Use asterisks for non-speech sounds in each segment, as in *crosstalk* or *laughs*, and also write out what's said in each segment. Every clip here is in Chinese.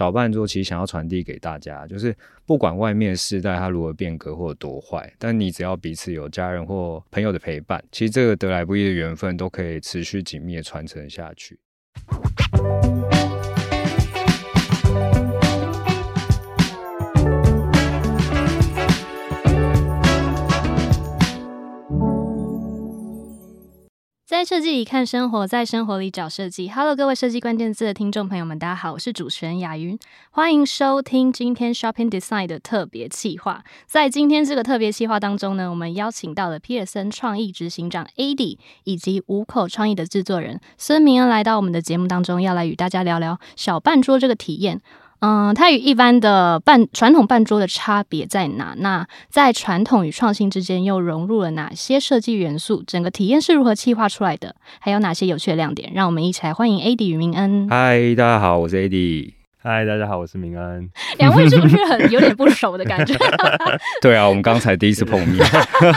小半桌其实想要传递给大家，就是不管外面世代它如何变革或多坏，但你只要彼此有家人或朋友的陪伴，其实这个得来不易的缘分都可以持续紧密的传承下去。在设计里看生活，在生活里找设计。Hello，各位设计关键字的听众朋友们，大家好，我是主持人雅云，欢迎收听今天 Shopping Design 的特别企划。在今天这个特别企划当中呢，我们邀请到了皮尔森创意执行长 Eddie 以及五口创意的制作人孙明恩来到我们的节目当中，要来与大家聊聊小半桌这个体验。嗯，它与一般的半传统半桌的差别在哪？那在传统与创新之间又融入了哪些设计元素？整个体验是如何企划出来的？还有哪些有趣的亮点？让我们一起来欢迎 Eddie 与明恩。嗨，大家好，我是 Eddie。嗨，大家好，我是明恩。*laughs* 两位是不是很有点不熟的感觉？*laughs* 对啊，我们刚才第一次碰面。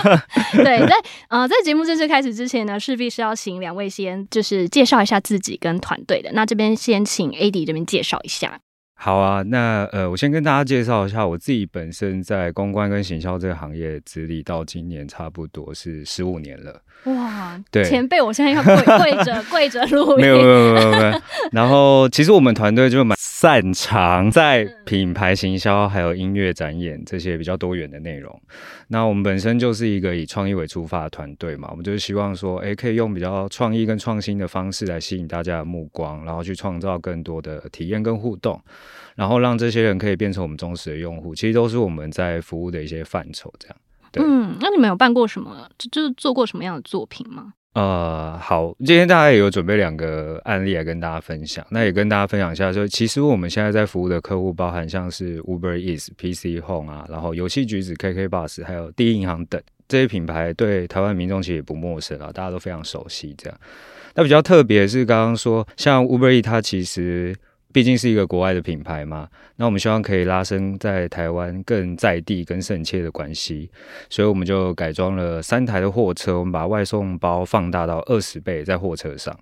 *laughs* 对，在呃，在节目正式开始之前呢，势必是要请两位先就是介绍一下自己跟团队的。那这边先请 Eddie 这边介绍一下。好啊，那呃，我先跟大家介绍一下我自己本身在公关跟行销这个行业资历，到今年差不多是十五年了。哇，对，前辈，我现在要跪跪着跪着录音。*laughs* 没有没有没有没有。然后其实我们团队就蛮擅长在品牌行销还有音乐展演这些比较多元的内容。那我们本身就是一个以创意为出发的团队嘛，我们就是希望说，哎，可以用比较创意跟创新的方式来吸引大家的目光，然后去创造更多的体验跟互动。然后让这些人可以变成我们忠实的用户，其实都是我们在服务的一些范畴，这样。对。嗯，那你们有办过什么？就就是做过什么样的作品吗？呃，好，今天大家也有准备两个案例来跟大家分享。那也跟大家分享一下，就其实我们现在在服务的客户，包含像是 Uber Eats、PC Home 啊，然后游戏橘子、KK Bus，还有第一银行等这些品牌，对台湾民众其实也不陌生啊，大家都非常熟悉。这样，那比较特别是刚刚说，像 Uber Eats，它其实。毕竟是一个国外的品牌嘛，那我们希望可以拉伸在台湾更在地、更深切的关系，所以我们就改装了三台的货车，我们把外送包放大到二十倍在货车上，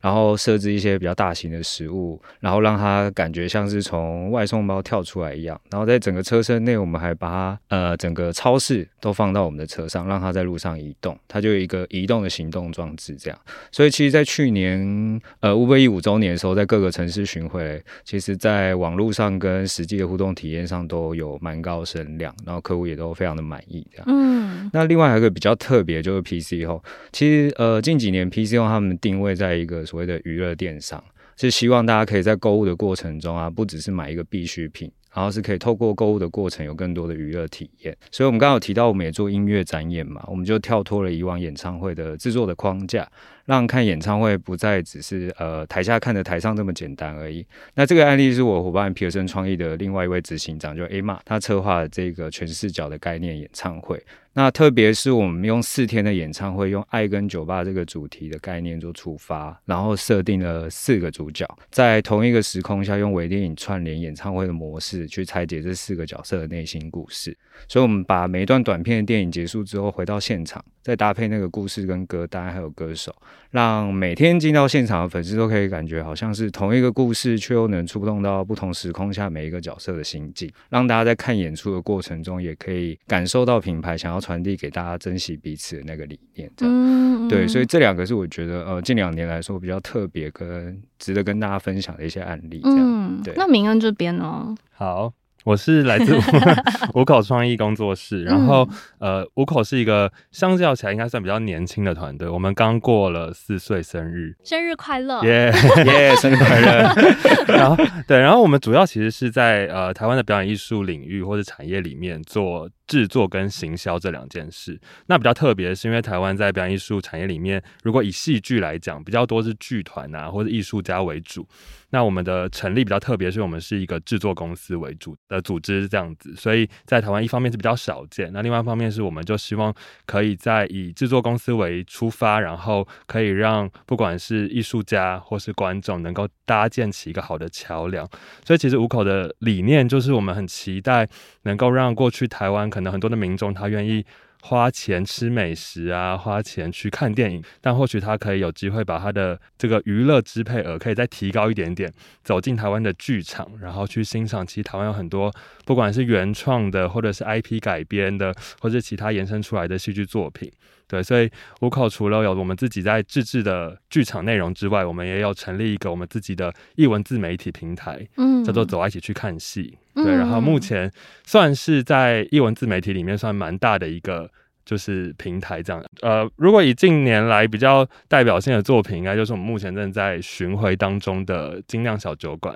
然后设置一些比较大型的食物，然后让它感觉像是从外送包跳出来一样，然后在整个车身内，我们还把它呃整个超市都放到我们的车上，让它在路上移动，它就有一个移动的行动装置这样。所以其实，在去年呃 Uber Eats 五周年的时候，在各个城市巡回。其实，在网络上跟实际的互动体验上都有蛮高声量，然后客户也都非常的满意。这样，嗯，那另外还有一个比较特别，就是 PC Home。其实，呃，近几年 PC Home 他们定位在一个所谓的娱乐电商，是希望大家可以在购物的过程中啊，不只是买一个必需品，然后是可以透过购物的过程有更多的娱乐体验。所以，我们刚刚有提到，我们也做音乐展演嘛，我们就跳脱了以往演唱会的制作的框架。让看演唱会不再只是呃台下看着台上这么简单而已。那这个案例是我伙伴皮尔森创意的另外一位执行长，就艾玛他策划这个全视角的概念演唱会。那特别是我们用四天的演唱会，用爱跟酒吧这个主题的概念做出发，然后设定了四个主角，在同一个时空下用微电影串联演唱会的模式去拆解这四个角色的内心故事。所以，我们把每一段短片的电影结束之后，回到现场，再搭配那个故事跟歌单，还有歌手，让每天进到现场的粉丝都可以感觉好像是同一个故事，却又能触动到不同时空下每一个角色的心境，让大家在看演出的过程中，也可以感受到品牌想要传递给大家珍惜彼此的那个理念。这样，嗯嗯对，所以这两个是我觉得呃近两年来说比较特别跟值得跟大家分享的一些案例。这样，嗯，对。那明恩这边呢？好。我是来自 *laughs* 五口创意工作室，然后呃，五口是一个相较起来应该算比较年轻的团队，我们刚过了四岁生日，生日快乐，耶 *laughs* 耶，生日快乐。*laughs* 然后对，然后我们主要其实是在呃台湾的表演艺术领域或者产业里面做制作跟行销这两件事。那比较特别的是，因为台湾在表演艺术产业里面，如果以戏剧来讲，比较多是剧团啊或者艺术家为主。那我们的成立比较特别，是我们是一个制作公司为主的组织这样子，所以在台湾一方面是比较少见，那另外一方面是我们就希望可以在以制作公司为出发，然后可以让不管是艺术家或是观众能够搭建起一个好的桥梁。所以其实五口的理念就是我们很期待能够让过去台湾可很多的民众他愿意花钱吃美食啊，花钱去看电影，但或许他可以有机会把他的这个娱乐支配额可以再提高一点点，走进台湾的剧场，然后去欣赏。其实台湾有很多，不管是原创的，或者是 IP 改编的，或者其他延伸出来的戏剧作品。对，所以五口除了有我们自己在自制的剧场内容之外，我们也有成立一个我们自己的译文自媒体平台，嗯，叫做“走啊，一起去看戏”。对，然后目前算是在译文自媒体里面算蛮大的一个就是平台这样。呃，如果以近年来比较代表性的作品，应该就是我们目前正在巡回当中的《精酿小酒馆》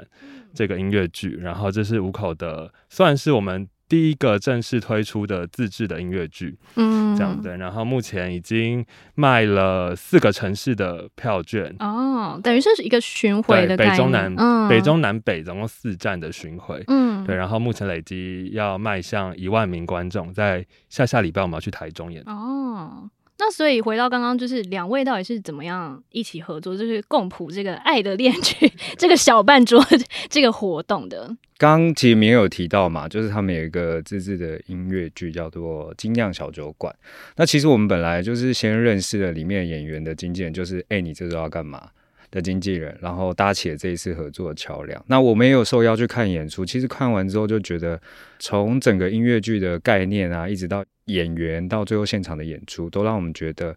这个音乐剧。然后这是五口的，算是我们。第一个正式推出的自制的音乐剧，嗯，这样对，然后目前已经卖了四个城市的票券哦，等于是一个巡回的北中南，嗯，北中南北总共四站的巡回，嗯，对，然后目前累积要迈向一万名观众，在下下礼拜我们要去台中演。哦。那所以回到刚刚，就是两位到底是怎么样一起合作，就是共谱这个《爱的恋曲 *laughs*》这个小半桌 *laughs* 这个活动的？刚刚其实也有提到嘛，就是他们有一个自制的音乐剧，叫做《精酿小酒馆》。那其实我们本来就是先认识了里面演员的经纪人，就是哎，你这周要干嘛的经纪人，然后搭起了这一次合作的桥梁。那我们也有受邀去看演出，其实看完之后就觉得，从整个音乐剧的概念啊，一直到演员到最后现场的演出，都让我们觉得，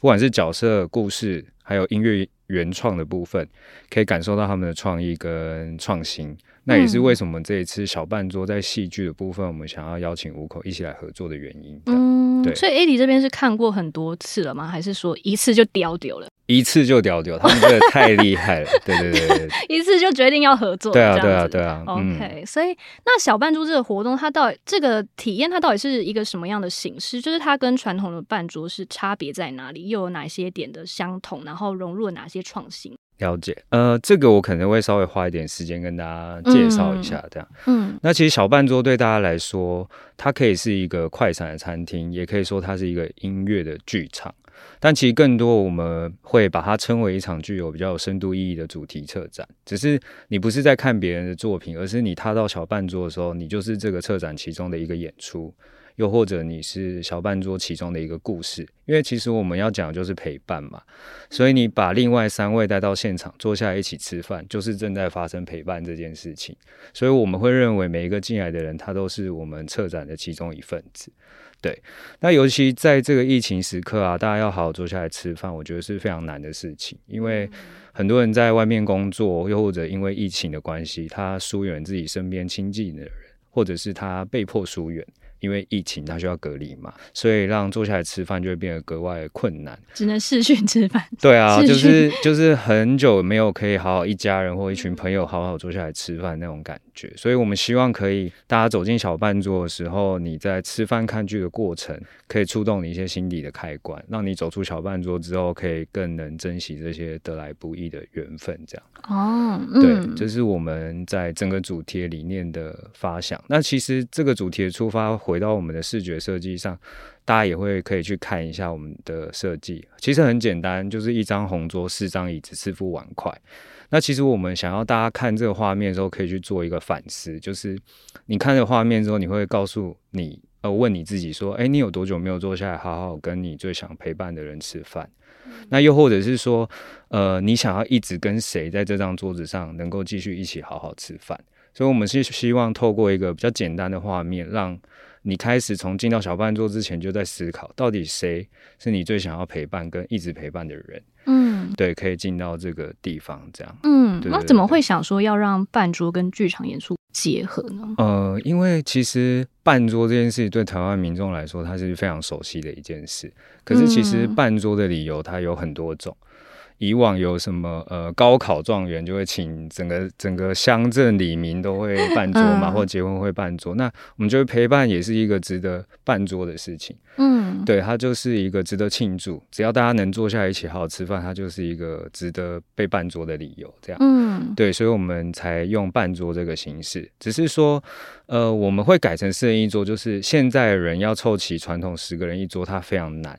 不管是角色、故事，还有音乐原创的部分，可以感受到他们的创意跟创新。那也是为什么这一次小半桌在戏剧的部分，我们想要邀请五口一起来合作的原因。嗯，对。所以 Eddie 这边是看过很多次了吗？还是说一次就屌屌了？一次就屌屌，他们真的太厉害了。*laughs* 对对对对，一次就决定要合作。对啊对啊对啊。OK，所以那小半桌这个活动，它到底这个体验，它到底是一个什么样的形式？就是它跟传统的半桌是差别在哪里？又有哪些点的相同？然后融入了哪些创新？了解，呃，这个我可能会稍微花一点时间跟大家介绍一下，这样。嗯，那其实小半桌对大家来说，它可以是一个快闪的餐厅，也可以说它是一个音乐的剧场。但其实更多我们会把它称为一场具有比较有深度意义的主题策展。只是你不是在看别人的作品，而是你踏到小半桌的时候，你就是这个策展其中的一个演出。又或者你是小半桌其中的一个故事，因为其实我们要讲的就是陪伴嘛，所以你把另外三位带到现场坐下来一起吃饭，就是正在发生陪伴这件事情。所以我们会认为每一个进来的人，他都是我们策展的其中一份子。对，那尤其在这个疫情时刻啊，大家要好好坐下来吃饭，我觉得是非常难的事情，因为很多人在外面工作，又或者因为疫情的关系，他疏远自己身边亲近的人，或者是他被迫疏远。因为疫情，他需要隔离嘛，所以让坐下来吃饭就会变得格外困难，只能视讯吃饭。对啊，就是就是很久没有可以好好一家人或一群朋友好好坐下来吃饭那种感觉，所以我们希望可以大家走进小半桌的时候，你在吃饭看剧的过程，可以触动你一些心底的开关，让你走出小半桌之后，可以更能珍惜这些得来不易的缘分。这样哦，嗯、对，这是我们在整个主题理念的发想。那其实这个主题的出发。回到我们的视觉设计上，大家也会可以去看一下我们的设计。其实很简单，就是一张红桌、四张椅子、四副碗筷。那其实我们想要大家看这个画面的时候，可以去做一个反思，就是你看这个画面之后，你会告诉你，呃，问你自己说，诶，你有多久没有坐下来好好跟你最想陪伴的人吃饭？嗯。那又或者是说，呃，你想要一直跟谁在这张桌子上能够继续一起好好吃饭？所以，我们是希望透过一个比较简单的画面，让你开始从进到小半桌之前就在思考，到底谁是你最想要陪伴跟一直陪伴的人？嗯，对，可以进到这个地方这样。嗯，那怎么会想说要让半桌跟剧场演出结合呢？呃，因为其实半桌这件事对台湾民众来说，它是非常熟悉的一件事。可是，其实半桌的理由它有很多种。以往有什么呃高考状元就会请整个整个乡镇里民都会办桌嘛，嗯、或结婚会办桌，那我们觉得陪伴也是一个值得办桌的事情。嗯，对，它就是一个值得庆祝，只要大家能坐下来一起好好吃饭，它就是一个值得被办桌的理由。这样，嗯，对，所以我们才用办桌这个形式。只是说，呃，我们会改成四人一桌，就是现在人要凑齐传统十个人一桌，它非常难。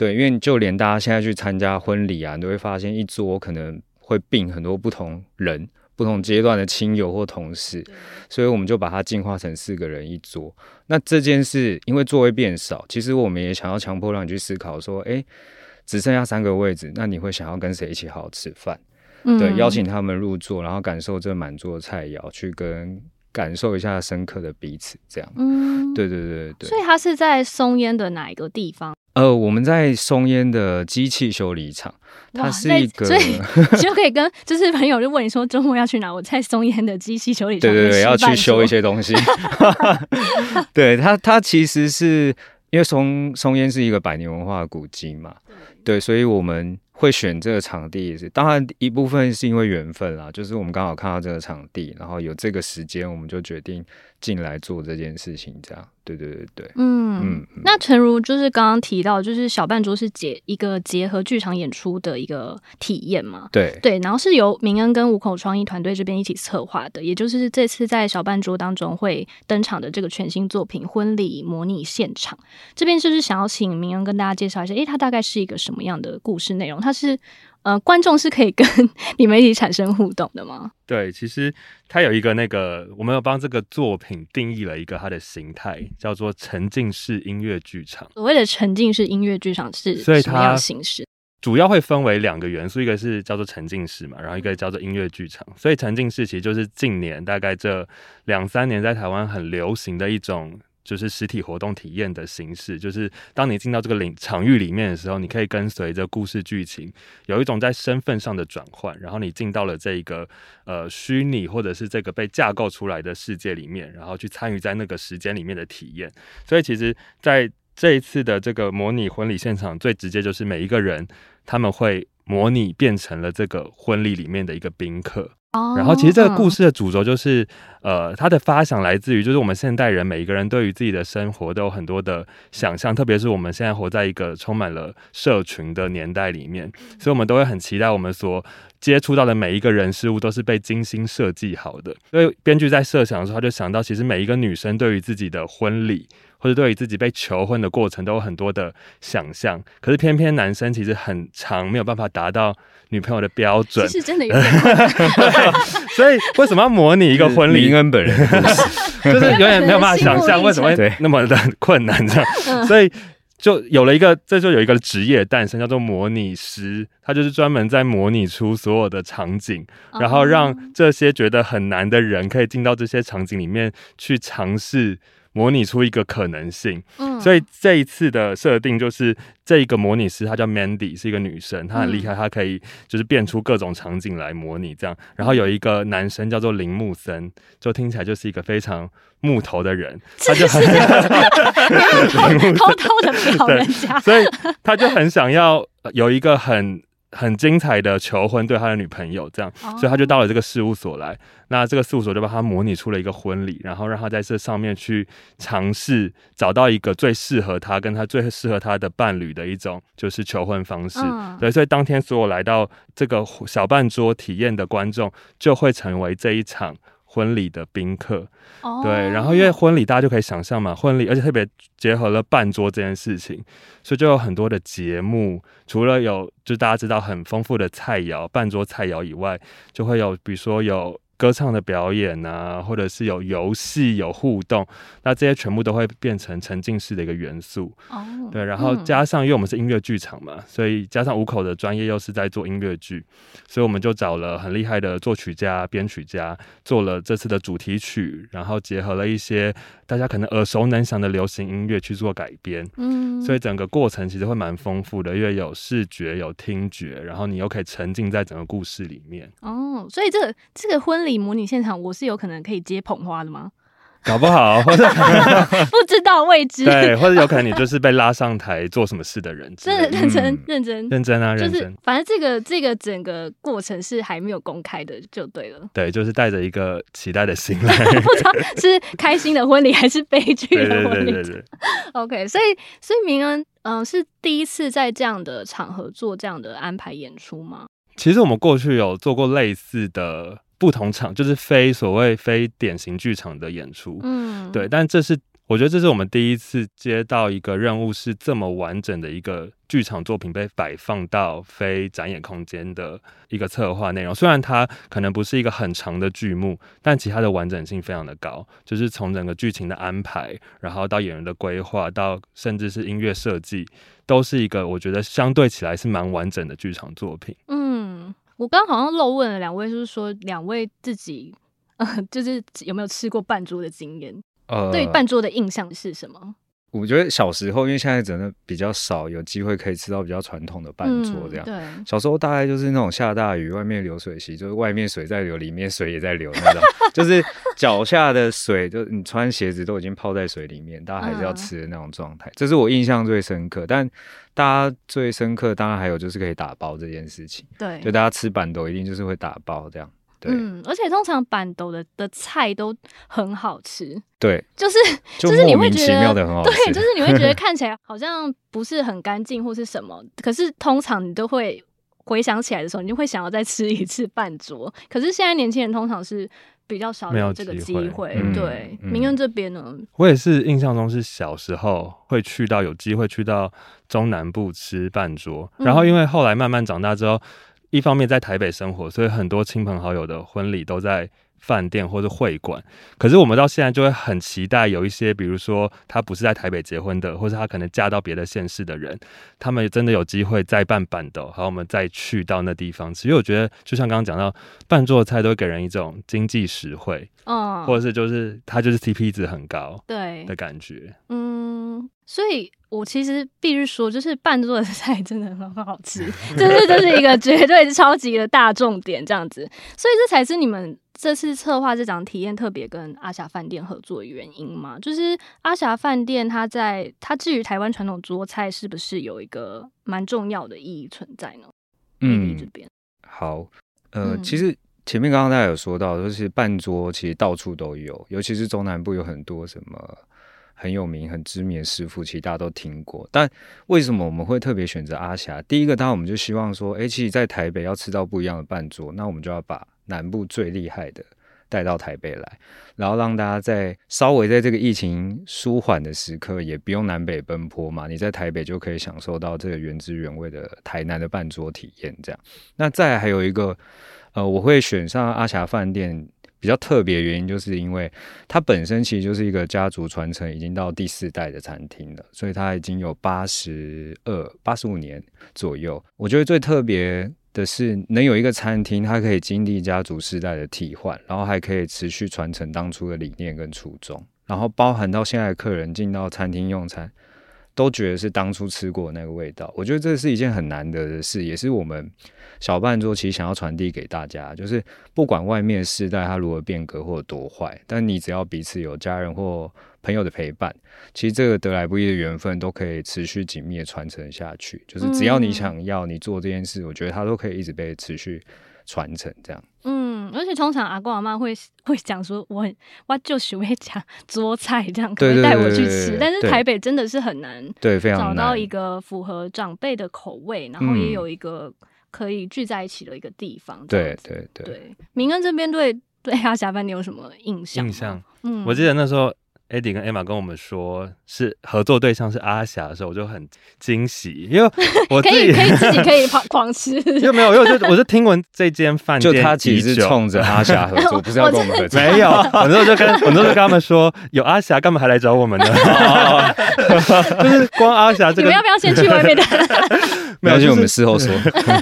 对，因为就连大家现在去参加婚礼啊，你都会发现一桌可能会并很多不同人。不同阶段的亲友或同事，所以我们就把它进化成四个人一桌。那这件事因为座位变少，其实我们也想要强迫让你去思考说，哎，只剩下三个位置，那你会想要跟谁一起好好吃饭？嗯、对，邀请他们入座，然后感受这满桌的菜肴，去跟感受一下深刻的彼此，这样。嗯，对对对对对。所以它是在松烟的哪一个地方？呃，我们在松烟的机器修理厂，它是一个，所以 *laughs* 就可以跟就是朋友就问你说周末要去哪？我在松烟的机器修理厂，对对对，要去修一些东西。*laughs* *laughs* 对它，它其实是因为松松烟是一个百年文化古迹嘛，对，对，所以我们。会选这个场地也是，当然一部分是因为缘分啦，就是我们刚好看到这个场地，然后有这个时间，我们就决定进来做这件事情，这样。对对对对，嗯嗯。那诚如就是刚刚提到，就是小半桌是结一个结合剧场演出的一个体验嘛？对对，然后是由明恩跟五口创意团队这边一起策划的，也就是这次在小半桌当中会登场的这个全新作品《婚礼模拟现场》。这边就是想要请明恩跟大家介绍一下？诶，它大概是一个什么样的故事内容？它是。呃，观众是可以跟 *laughs* 你们一起产生互动的吗？对，其实它有一个那个，我们有帮这个作品定义了一个它的形态，叫做沉浸式音乐剧场。所谓的沉浸式音乐剧场是什么样的形式？主要会分为两个元素，一个是叫做沉浸式嘛，然后一个叫做音乐剧场。所以沉浸式其实就是近年大概这两三年在台湾很流行的一种。就是实体活动体验的形式，就是当你进到这个领场域里面的时候，你可以跟随着故事剧情，有一种在身份上的转换，然后你进到了这个呃虚拟或者是这个被架构出来的世界里面，然后去参与在那个时间里面的体验。所以其实在这一次的这个模拟婚礼现场，最直接就是每一个人他们会模拟变成了这个婚礼里面的一个宾客。然后，其实这个故事的主轴就是，呃，它的发想来自于，就是我们现代人每一个人对于自己的生活都有很多的想象，特别是我们现在活在一个充满了社群的年代里面，所以我们都会很期待我们所接触到的每一个人事物都是被精心设计好的。所以编剧在设想的时候，他就想到，其实每一个女生对于自己的婚礼，或者对于自己被求婚的过程都有很多的想象，可是偏偏男生其实很长没有办法达到。女朋友的标准。是真的有点，*laughs* 所以为什么要模拟一个婚礼？林恩本人就是有点没有办法想象为什么会那么的困难这样，所以就有了一个，这就有一个职业诞生，叫做模拟师，他就是专门在模拟出所有的场景，然后让这些觉得很难的人可以进到这些场景里面去尝试。模拟出一个可能性，嗯，所以这一次的设定就是这一个模拟师，她叫 Mandy，是一个女生，她很厉害，她可以就是变出各种场景来模拟这样。然后有一个男生叫做铃木森，就听起来就是一个非常木头的人，他就很 *laughs* 偷偷的表人家，所以他就很想要有一个很。很精彩的求婚，对他的女朋友这样，所以他就到了这个事务所来。那这个事务所就帮他模拟出了一个婚礼，然后让他在这上面去尝试找到一个最适合他、跟他最适合他的伴侣的一种就是求婚方式。对，所以当天所有来到这个小半桌体验的观众，就会成为这一场。婚礼的宾客，oh. 对，然后因为婚礼大家就可以想象嘛，婚礼而且特别结合了办桌这件事情，所以就有很多的节目，除了有就大家知道很丰富的菜肴，办桌菜肴以外，就会有比如说有。歌唱的表演啊，或者是有游戏、有互动，那这些全部都会变成沉浸式的一个元素。哦，对，然后加上，因为我们是音乐剧场嘛，所以加上五口的专业又是在做音乐剧，所以我们就找了很厉害的作曲家、编曲家，做了这次的主题曲，然后结合了一些大家可能耳熟能详的流行音乐去做改编。嗯，所以整个过程其实会蛮丰富的，因为有视觉、有听觉，然后你又可以沉浸在整个故事里面。哦，所以这个这个婚礼。模拟现场，我是有可能可以接捧花的吗？搞不好，或 *laughs* 者不知道未知。对，或者有可能你就是被拉上台做什么事的人。真的认真、嗯、认真认真啊！就是认真反正这个这个整个过程是还没有公开的，就对了。对，就是带着一个期待的心来，*laughs* 不知道是开心的婚礼还是悲剧的 *laughs* 婚礼。对对对对对 OK，所以所以明恩，嗯、呃，是第一次在这样的场合做这样的安排演出吗？其实我们过去有做过类似的。不同场就是非所谓非典型剧场的演出，嗯，对，但这是我觉得这是我们第一次接到一个任务，是这么完整的一个剧场作品被摆放到非展演空间的一个策划内容。虽然它可能不是一个很长的剧目，但其他的完整性非常的高。就是从整个剧情的安排，然后到演员的规划，到甚至是音乐设计，都是一个我觉得相对起来是蛮完整的剧场作品。嗯，我刚好像漏问了两位，就是说两位自己，呃，*laughs* 就是有没有吃过半桌的经验？呃，对半桌的印象是什么？我觉得小时候，因为现在真的比较少有机会可以吃到比较传统的半桌这样。嗯、对，小时候大概就是那种下大雨，外面流水席，就是外面水在流，里面水也在流那种，*laughs* 就是脚下的水，就你穿鞋子都已经泡在水里面，大家还是要吃的那种状态。嗯、这是我印象最深刻。但大家最深刻，当然还有就是可以打包这件事情。对，就大家吃板豆一定就是会打包这样。对嗯，而且通常板豆的的菜都很好吃，对，*laughs* 就是就是你会觉得很好吃，对，就是你会觉得看起来好像不是很干净或是什么，可是通常你都会回想起来的时候，你就会想要再吃一次半桌。可是现在年轻人通常是比较少有这个机会，对。明恩这边呢，我也是印象中是小时候会去到有机会去到中南部吃半桌，然后因为后来慢慢长大之后。一方面在台北生活，所以很多亲朋好友的婚礼都在饭店或者会馆。可是我们到现在就会很期待有一些，比如说他不是在台北结婚的，或者他可能嫁到别的县市的人，他们真的有机会再办办桌，好，我们再去到那地方吃。因为我觉得，就像刚刚讲到，办桌菜都会给人一种经济实惠，哦，或者是就是它就是 CP 值很高，对的感觉，嗯，所以。我其实必须说，就是办桌的菜真的很好吃，这是这是一个绝对是超级的大重点，这样子，所以这才是你们这次策划这场体验特别跟阿霞饭店合作的原因嘛？就是阿霞饭店它在它至于台湾传统桌菜是不是有一个蛮重要的意义存在呢？嗯，这边好，呃，嗯、其实前面刚刚大家有说到，就是半桌其实到处都有，尤其是中南部有很多什么。很有名、很知名的师傅，其实大家都听过。但为什么我们会特别选择阿霞？第一个，当然我们就希望说，诶，其实，在台北要吃到不一样的半桌，那我们就要把南部最厉害的带到台北来，然后让大家在稍微在这个疫情舒缓的时刻，也不用南北奔波嘛，你在台北就可以享受到这个原汁原味的台南的办桌体验。这样，那再还有一个，呃，我会选上阿霞饭店。比较特别原因，就是因为它本身其实就是一个家族传承，已经到第四代的餐厅了，所以它已经有八十二、八十五年左右。我觉得最特别的是，能有一个餐厅，它可以经历家族世代的替换，然后还可以持续传承当初的理念跟初衷，然后包含到现在客人进到餐厅用餐，都觉得是当初吃过那个味道。我觉得这是一件很难得的事，也是我们。小半桌其实想要传递给大家，就是不管外面世代它如何变革或多坏，但你只要彼此有家人或朋友的陪伴，其实这个得来不易的缘分都可以持续紧密的传承下去。就是只要你想要，你做这件事，我觉得它都可以一直被持续传承这样。嗯，而且通常阿公阿妈会会讲说，我我就是 *laughs* 会讲桌菜这样，可以带我去吃。但是台北真的是很难，对，非常难找到一个符合长辈的口味，然后也有一个。可以聚在一起的一个地方。对对对。对，明恩这边对对阿霞班你有什么印象？印象，嗯，我记得那时候 Eddie 跟 Emma 跟我们说是合作对象是阿霞的时候，我就很惊喜，因为我 *laughs* 自己可以可以自己可以狂狂吃，因为 *laughs* 没有，因为我就我就听闻这间饭店，就他其实是冲着阿霞合作，不是要跟我们合作，*laughs* 没有，我那时候就跟我那时候就跟他们说，有阿霞干嘛还来找我们呢？就是光阿霞这个，你们要不要先去外面的？没有，就我们事后说，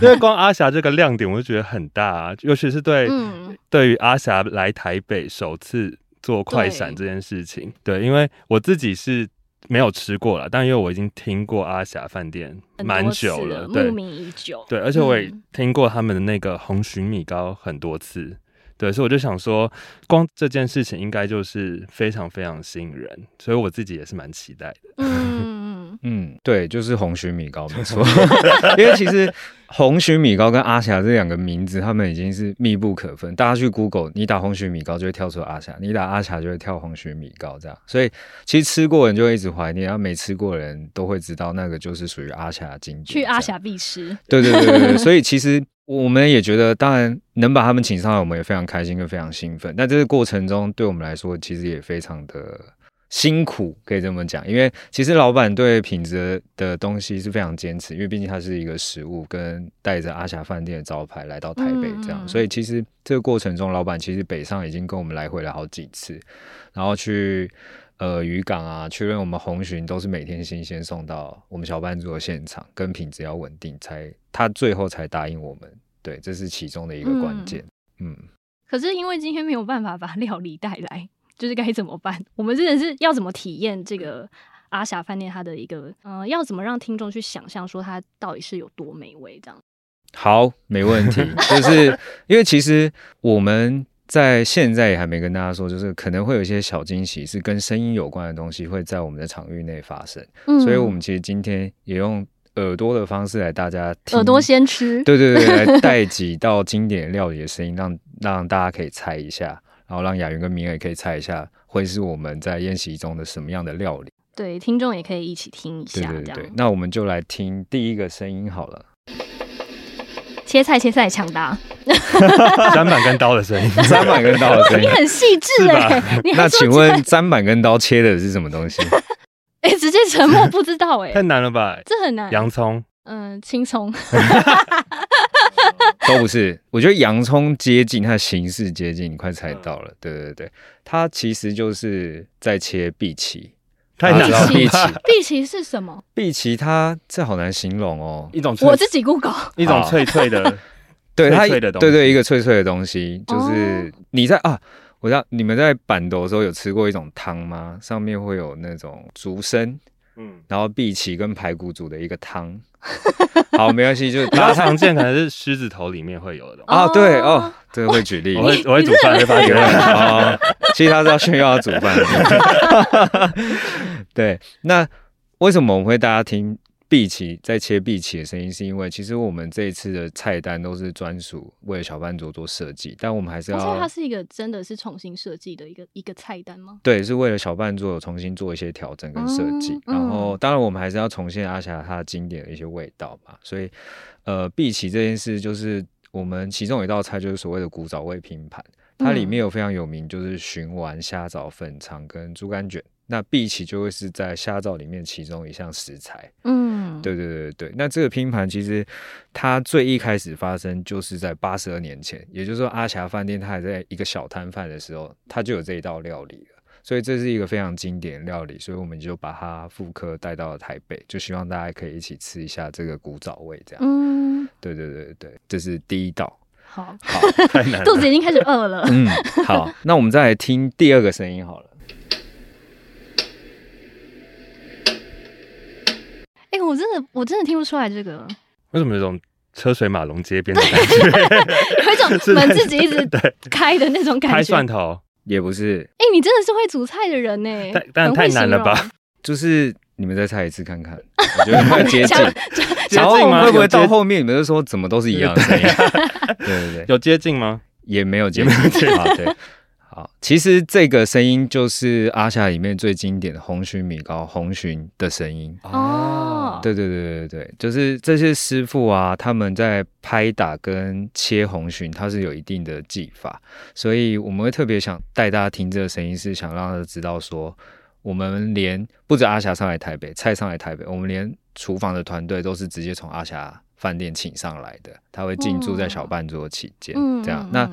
因为光阿霞这个亮点，我就觉得很大啊，尤其是对、嗯、对于阿霞来台北首次做快闪这件事情，对，对，因为我自己是没有吃过了，但因为我已经听过阿霞饭店蛮久了，对，慕名已久，对，而且我也听过他们的那个红鲟米糕很多次，嗯、对，所以我就想说，光这件事情应该就是非常非常吸引人，所以我自己也是蛮期待的。*laughs* 嗯嗯，对，就是红曲米糕没错，*laughs* 因为其实红曲米糕跟阿霞这两个名字，他们已经是密不可分。大家去 Google，你打红曲米糕就会跳出阿霞，你打阿霞就会跳红曲米糕，这样。所以其实吃过人就会一直怀念，然后没吃过人都会知道那个就是属于阿霞的经典。去阿霞必吃。对对对对，所以其实我们也觉得，当然能把他们请上来，我们也非常开心跟非常兴奋。但这个过程中，对我们来说，其实也非常的。辛苦，可以这么讲。因为其实老板对品质的东西是非常坚持，因为毕竟它是一个食物，跟带着阿霞饭店的招牌来到台北这样，所以其实这个过程中，老板其实北上已经跟我们来回了好几次，然后去呃渔港啊，确认我们红鲟都是每天新鲜送到我们小班组的现场，跟品质要稳定，才他最后才答应我们。对，这是其中的一个关键。嗯，嗯，可是因为今天没有办法把料理带来。就是该怎么办？我们真的是要怎么体验这个阿霞饭店它的一个，嗯、呃，要怎么让听众去想象说它到底是有多美味？这样。好，没问题。就是因为其实我们在现在也还没跟大家说，就是可能会有一些小惊喜是跟声音有关的东西会在我们的场域内发生。嗯，所以我们其实今天也用耳朵的方式来大家听耳朵先吃，对对对，来带几道经典料理的声音，让让大家可以猜一下。然后让雅云跟明儿可以猜一下，会是我们在宴席中的什么样的料理？对，听众也可以一起听一下。对对对，那我们就来听第一个声音好了。切菜切菜抢答，*laughs* 砧板跟刀的声音，*laughs* *laughs* 砧板跟刀的声音，你很细致哎。那请问砧板跟刀切的是什么东西？哎，直接沉默，不知道哎，太难了吧？这很难。洋葱，嗯，青葱。都不是，*laughs* 我觉得洋葱接近它的形式接近，你快猜到了。对对对，它其实就是在切碧琪。太难了，碧琪，*laughs* 碧琪是什么？碧琪它这好难形容哦，一种我自己 Google，一种脆脆的，*laughs* 对它，对对，一个脆脆的东西，就是你在啊，我知道你们在板斗的时候有吃过一种汤吗？上面会有那种竹笙，嗯，然后碧琪跟排骨煮的一个汤。*laughs* 好，没关系，就比较常见，可能是狮子头里面会有的啊。对哦，这个会举例，我会我会煮饭会发给 *laughs* 哦，其实他是要炫耀要煮饭。*laughs* 对，那为什么我们会大家听？荸荠在切碧琪的声音，是因为其实我们这一次的菜单都是专属为了小班族做设计，但我们还是要。它是一个真的是重新设计的一个一个菜单吗？对，是为了小班族重新做一些调整跟设计。嗯、然后，当然我们还是要重现阿霞它经典的一些味道嘛。所以，呃，碧琪这件事就是我们其中有一道菜就是所谓的古早味拼盘，它里面有非常有名就是熏丸、虾枣粉肠跟猪肝卷。那碧琪就会是在虾枣里面其中一项食材，嗯，对对对对。那这个拼盘其实它最一开始发生就是在八十二年前，也就是说阿霞饭店它还在一个小摊贩的时候，它就有这一道料理了。所以这是一个非常经典料理，所以我们就把它复刻带到了台北，就希望大家可以一起吃一下这个古早味这样。嗯，对对对对，这是第一道。好，好，*laughs* 肚子已经开始饿了。嗯，好，那我们再来听第二个声音好了。哎、欸，我真的，我真的听不出来这个。为什么有种车水马龙街边的感觉？*laughs* 有一种门自己一直开的那种感觉。开蒜头也不是。哎、欸，你真的是会煮菜的人呢？但但太难了吧？就是你们再猜一次看看，我觉得会接近。*laughs* 然后会不会到后面你们就说怎么都是一样的 *laughs* 声音？对对对，有接近吗？也没有接近啊。对。好，其实这个声音就是阿霞里面最经典的红鲟米糕红鲟的声音哦。对对对对对，就是这些师傅啊，他们在拍打跟切红鲟，它是有一定的技法，所以我们会特别想带大家听这个声音，是想让他知道说，我们连不止阿霞上来台北，菜上来台北，我们连厨房的团队都是直接从阿霞饭店请上来的，他会进驻在小半桌期间，嗯、这样那。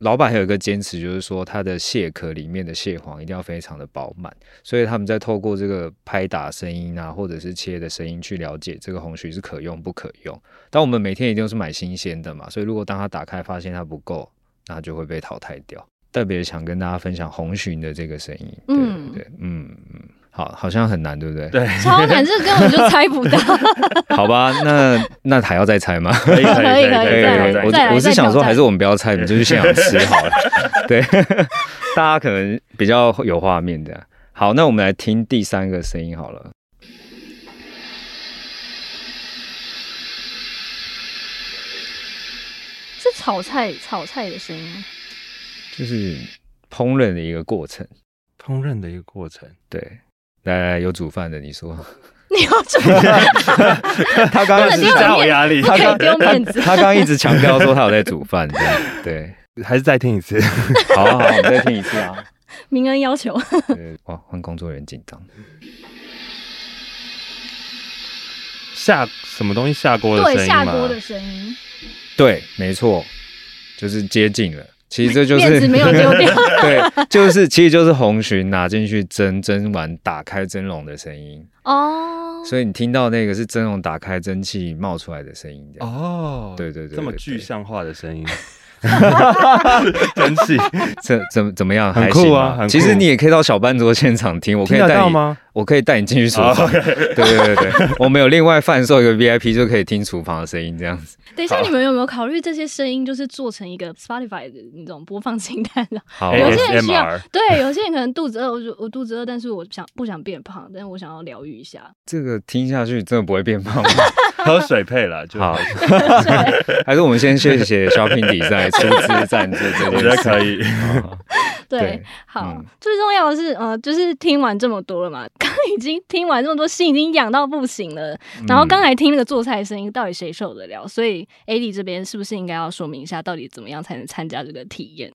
老板还有一个坚持，就是说他的蟹壳里面的蟹黄一定要非常的饱满，所以他们在透过这个拍打声音啊，或者是切的声音去了解这个红鲟是可用不可用。但我们每天一定是买新鲜的嘛，所以如果当他打开发现它不够，那就会被淘汰掉。特别想跟大家分享红鲟的这个声音，对对对，嗯嗯。好，好像很难，对不对？对，超难，这根本就猜不到。*laughs* 好吧，那那还要再猜吗？*laughs* 可以，可以，可以，可以。我我是想说，还是我们不要猜，你就去现场吃好了。*laughs* 对，大家可能比较有画面的。好，那我们来听第三个声音好了。是炒菜，炒菜的声音。就是烹饪的一个过程，烹饪的一个过程，对。来来，有煮饭的，你说。*laughs* 你要煮饭？他刚刚一直加我压力，他刚他刚刚一直强调说他有在煮饭，这样对，还是再听一次。*laughs* 好啊好，我们再听一次啊。*laughs* 明恩要求。对，哇，换工作人员紧张。下什么东西下锅的声音？对，下锅的声音。对，没错，就是接近了。其实这就是面子没有丢掉。*laughs* 对，就是其实就是红鲟拿进去蒸，蒸完打开蒸笼的声音。哦。所以你听到那个是蒸笼打开蒸汽冒出来的声音。哦。对对对，对，这么具象化的声音。*laughs* 真气，怎怎么怎么样？很酷啊！酷。其实你也可以到小班桌现场听，我可以带你吗？我可以带你进去厨房。Oh. 对对对对，我们有另外贩售一个 VIP，就可以听厨房的声音，这样子。等一下，你们有没有考虑这些声音就是做成一个 Spotify 的那种播放清单的？好，有些人需要，对，有些人可能肚子饿，我我肚子饿，但是我想不想变胖？但是我想要疗愈一下。这个听下去真的不会变胖吗？喝水配了就好。*laughs* 还是我们先谢谢 Shopping 比赛出资赞助，这我觉得可以。对，好，最重要的是，呃，就是听完这么多了嘛，*laughs* 刚已经听完这么多，心已经痒到不行了。然后刚才听那个做菜的声音，到底谁受得了？所以 AD 这边是不是应该要说明一下，到底怎么样才能参加这个体验？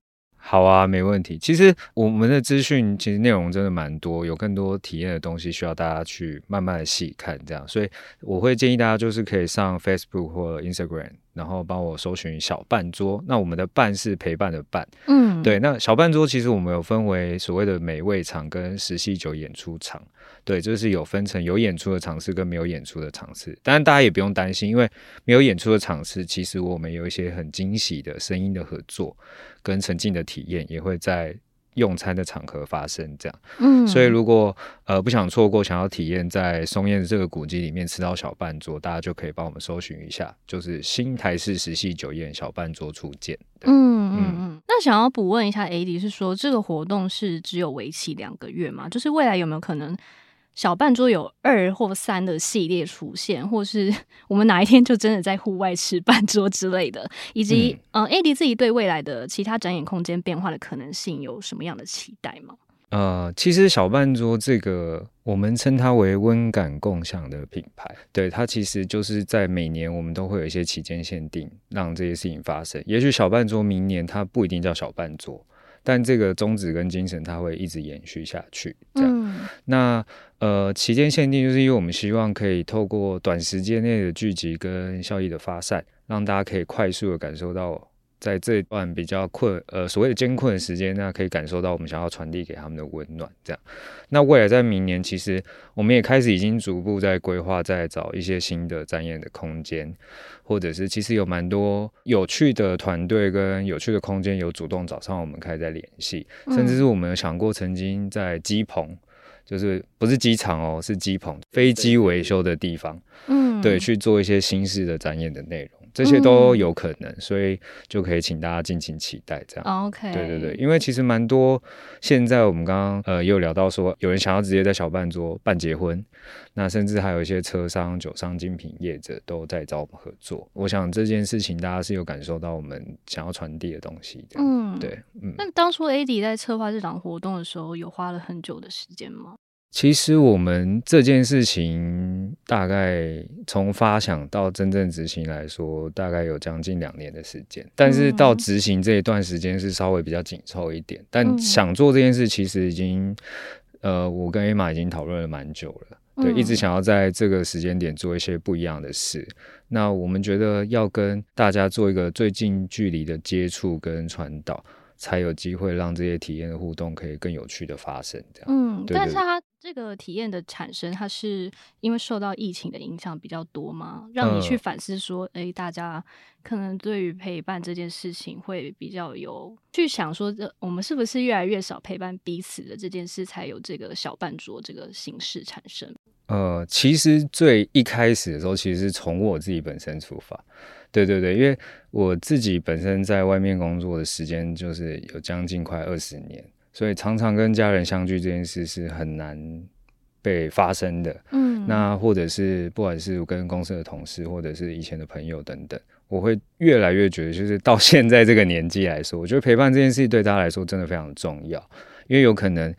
好啊，没问题。其实我们的资讯其实内容真的蛮多，有更多体验的东西需要大家去慢慢的细看，这样。所以我会建议大家就是可以上 Facebook 或 Instagram，然后帮我搜寻小半桌。那我们的“半”是陪伴的“伴”，嗯，对。那小半桌其实我们有分为所谓的美味场跟十喜酒演出场，对，就是有分成有演出的场次跟没有演出的场次。当然大家也不用担心，因为没有演出的场次，其实我们有一些很惊喜的声音的合作。跟沉浸的体验也会在用餐的场合发生，这样，嗯，所以如果呃不想错过，想要体验在松燕这个古迹里面吃到小半桌，大家就可以帮我们搜寻一下，就是新台式石系酒宴小半桌初见。嗯嗯嗯。那想要补问一下，AD 是说这个活动是只有为期两个月吗？就是未来有没有可能？小半桌有二或三的系列出现，或是 *laughs* 我们哪一天就真的在户外吃半桌之类的，*laughs* 以及、嗯、呃，AD 自己对未来的其他展演空间变化的可能性有什么样的期待吗？呃，其实小半桌这个我们称它为温感共享的品牌，对，它其实就是在每年我们都会有一些期间限定，让这些事情发生。也许小半桌明年它不一定叫小半桌。但这个宗旨跟精神，它会一直延续下去。这样，嗯、那呃，期间限定就是因为我们希望可以透过短时间内的聚集跟效益的发散，让大家可以快速的感受到。在这段比较困，呃，所谓的艰困的时间，那可以感受到我们想要传递给他们的温暖。这样，那未来在明年，其实我们也开始已经逐步在规划，在找一些新的展演的空间，或者是其实有蛮多有趣的团队跟有趣的空间有主动找上我们，开始在联系，甚至是我们有想过曾经在鸡棚，就是不是机场哦，是机棚，飞机维修的地方，嗯，对，去做一些新式的展演的内容。这些都有可能，嗯、所以就可以请大家敬请期待。这样，OK，对对对，因为其实蛮多。现在我们刚刚呃也有聊到说，有人想要直接在小半桌办结婚，那甚至还有一些车商、酒商、精品业者都在找我们合作。我想这件事情大家是有感受到我们想要传递的东西的。嗯，对，嗯。那当初 AD 在策划这场活动的时候，有花了很久的时间吗？其实我们这件事情大概从发想到真正执行来说，大概有将近两年的时间。但是到执行这一段时间是稍微比较紧凑一点。但想做这件事，其实已经，呃，我跟 Emma 已经讨论了蛮久了。对，一直想要在这个时间点做一些不一样的事。那我们觉得要跟大家做一个最近距离的接触跟传导，才有机会让这些体验的互动可以更有趣的发生。这样，嗯，对对对，但是它。这个体验的产生，它是因为受到疫情的影响比较多吗？让你去反思说，哎、呃，大家可能对于陪伴这件事情会比较有去想说，这我们是不是越来越少陪伴彼此的这件事，才有这个小半桌这个形式产生？呃，其实最一开始的时候，其实是从我自己本身出发。对对对，因为我自己本身在外面工作的时间就是有将近快二十年。所以常常跟家人相聚这件事是很难被发生的。嗯，那或者是不管是跟公司的同事，或者是以前的朋友等等，我会越来越觉得，就是到现在这个年纪来说，我觉得陪伴这件事对大家来说真的非常重要。因为有可能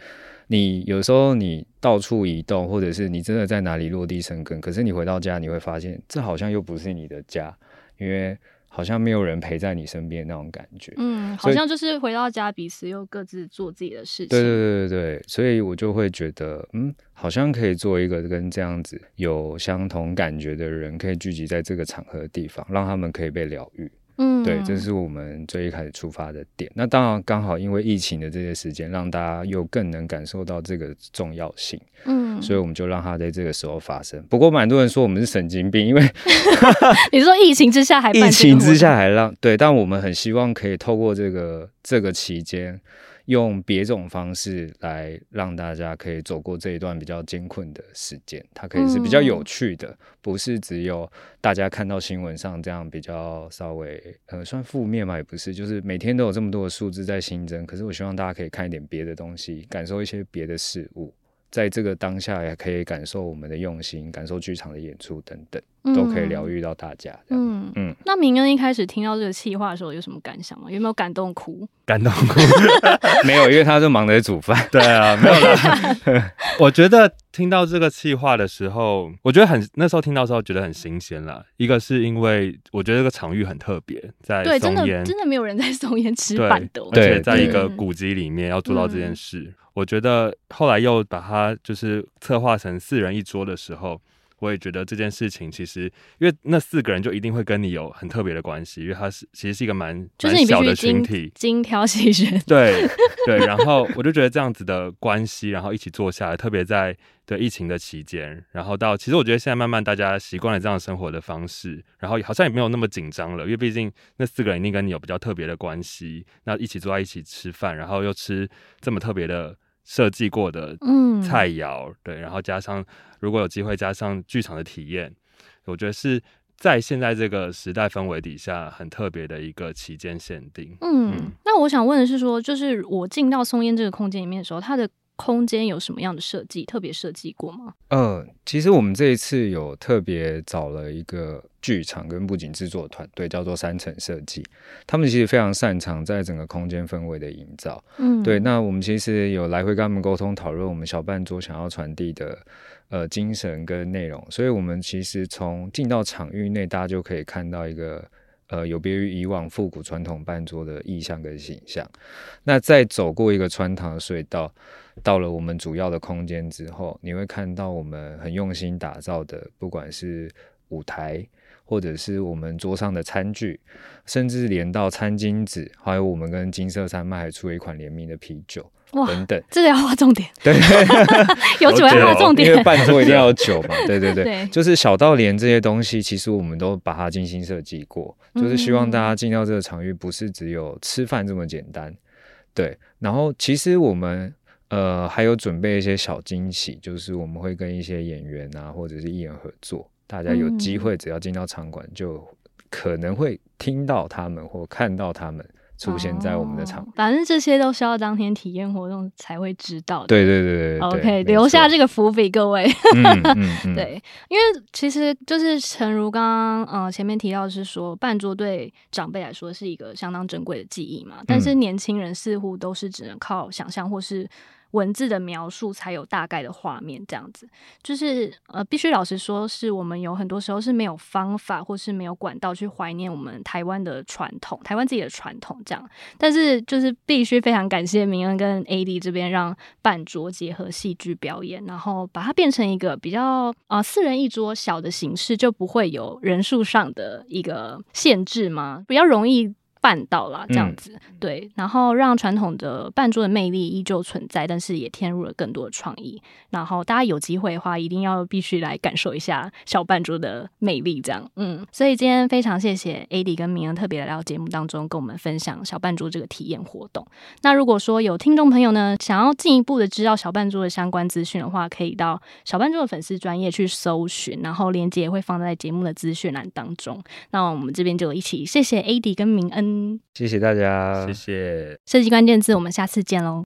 你有时候你到处移动，或者是你真的在哪里落地生根，可是你回到家，你会发现这好像又不是你的家，因为。好像没有人陪在你身边那种感觉。嗯，好像就是回到家，彼此又各自做自己的事情。对对对对对，所以我就会觉得，嗯，好像可以做一个跟这样子有相同感觉的人，可以聚集在这个场合的地方，让他们可以被疗愈。嗯，对，这是我们最一开始出发的点。那当然刚好因为疫情的这些时间，让大家又更能感受到这个重要性。嗯，所以我们就让它在这个时候发生。不过蛮多人说我们是神经病，因为 *laughs* 你说疫情之下还疫情之下还让对，但我们很希望可以透过这个这个期间。用别种方式来让大家可以走过这一段比较艰困的时间，它可以是比较有趣的，嗯、不是只有大家看到新闻上这样比较稍微呃算负面嘛，也不是，就是每天都有这么多的数字在新增，可是我希望大家可以看一点别的东西，感受一些别的事物。在这个当下，也可以感受我们的用心，感受剧场的演出等等，都可以疗愈到大家。嗯嗯。那明恩一开始听到这个企划的时候，有什么感想吗？有没有感动哭？感动哭？*laughs* 没有，因为他是忙着煮饭。对啊，没有啦。*laughs* 我觉得听到这个企划的时候，我觉得很那时候听到的时候觉得很新鲜啦。一个是因为我觉得这个场域很特别，在松烟，对，真的真的没有人在松烟吃饭的，而且在一个古迹里面要做到这件事。嗯我觉得后来又把它就是策划成四人一桌的时候，我也觉得这件事情其实，因为那四个人就一定会跟你有很特别的关系，因为他是其实是一个蛮蛮小的群体，精挑细选。*laughs* 对对，然后我就觉得这样子的关系，然后一起坐下来，特别在对疫情的期间，然后到其实我觉得现在慢慢大家习惯了这样生活的方式，然后好像也没有那么紧张了，因为毕竟那四个人一定跟你有比较特别的关系，那一起坐在一起吃饭，然后又吃这么特别的。设计过的菜肴，嗯、对，然后加上如果有机会加上剧场的体验，我觉得是在现在这个时代氛围底下很特别的一个期间限定。嗯，嗯，那我想问的是说，就是我进到松烟这个空间里面的时候，它的空间有什么样的设计？特别设计过吗？呃，其实我们这一次有特别找了一个剧场跟布景制作团队，叫做三层设计。他们其实非常擅长在整个空间氛围的营造。嗯，对。那我们其实有来回跟他们沟通讨论，我们小半桌想要传递的呃精神跟内容。所以，我们其实从进到场域内，大家就可以看到一个。呃，有别于以往复古传统办桌的意象跟形象。那在走过一个穿堂的隧道，到了我们主要的空间之后，你会看到我们很用心打造的，不管是舞台，或者是我们桌上的餐具，甚至连到餐巾纸，还有我们跟金色山脉还出了一款联名的啤酒。哇，等等，这个要画重点。对，*laughs* 有酒要画重点，因为伴奏一定要有酒嘛。对 *laughs* 对对，对就是小到连这些东西，其实我们都把它精心设计过，就是希望大家进到这个场域，不是只有吃饭这么简单。对，然后其实我们呃还有准备一些小惊喜，就是我们会跟一些演员啊或者是艺人合作，大家有机会只要进到场馆，就可能会听到他们或看到他们。出现在我们的场，哦，反正这些都需要当天体验活动才会知道的。对对对对，OK，对留下这个伏笔，各位。嗯嗯嗯、*laughs* 对，因为其实就是诚如刚刚呃前面提到的是说，办桌对长辈来说是一个相当珍贵的记忆嘛，但是年轻人似乎都是只能靠想象或是。文字的描述才有大概的画面，这样子就是呃，必须老实说，是我们有很多时候是没有方法或是没有管道去怀念我们台湾的传统，台湾自己的传统这样。但是就是必须非常感谢明恩跟 AD 这边，让办桌结合戏剧表演，然后把它变成一个比较啊、四人一桌小的形式，就不会有人数上的一个限制吗？比较容易。办到了这样子，嗯、对，然后让传统的办桌的魅力依旧存在，但是也添入了更多的创意。然后大家有机会的话，一定要必须来感受一下小办桌的魅力，这样，嗯。所以今天非常谢谢 AD 跟明恩特别来到节目当中，跟我们分享小办桌这个体验活动。那如果说有听众朋友呢，想要进一步的知道小办桌的相关资讯的话，可以到小办桌的粉丝专业去搜寻，然后链接也会放在节目的资讯栏当中。那我们这边就一起谢谢 AD 跟明恩。谢谢大家，谢谢。设计关键字，我们下次见喽。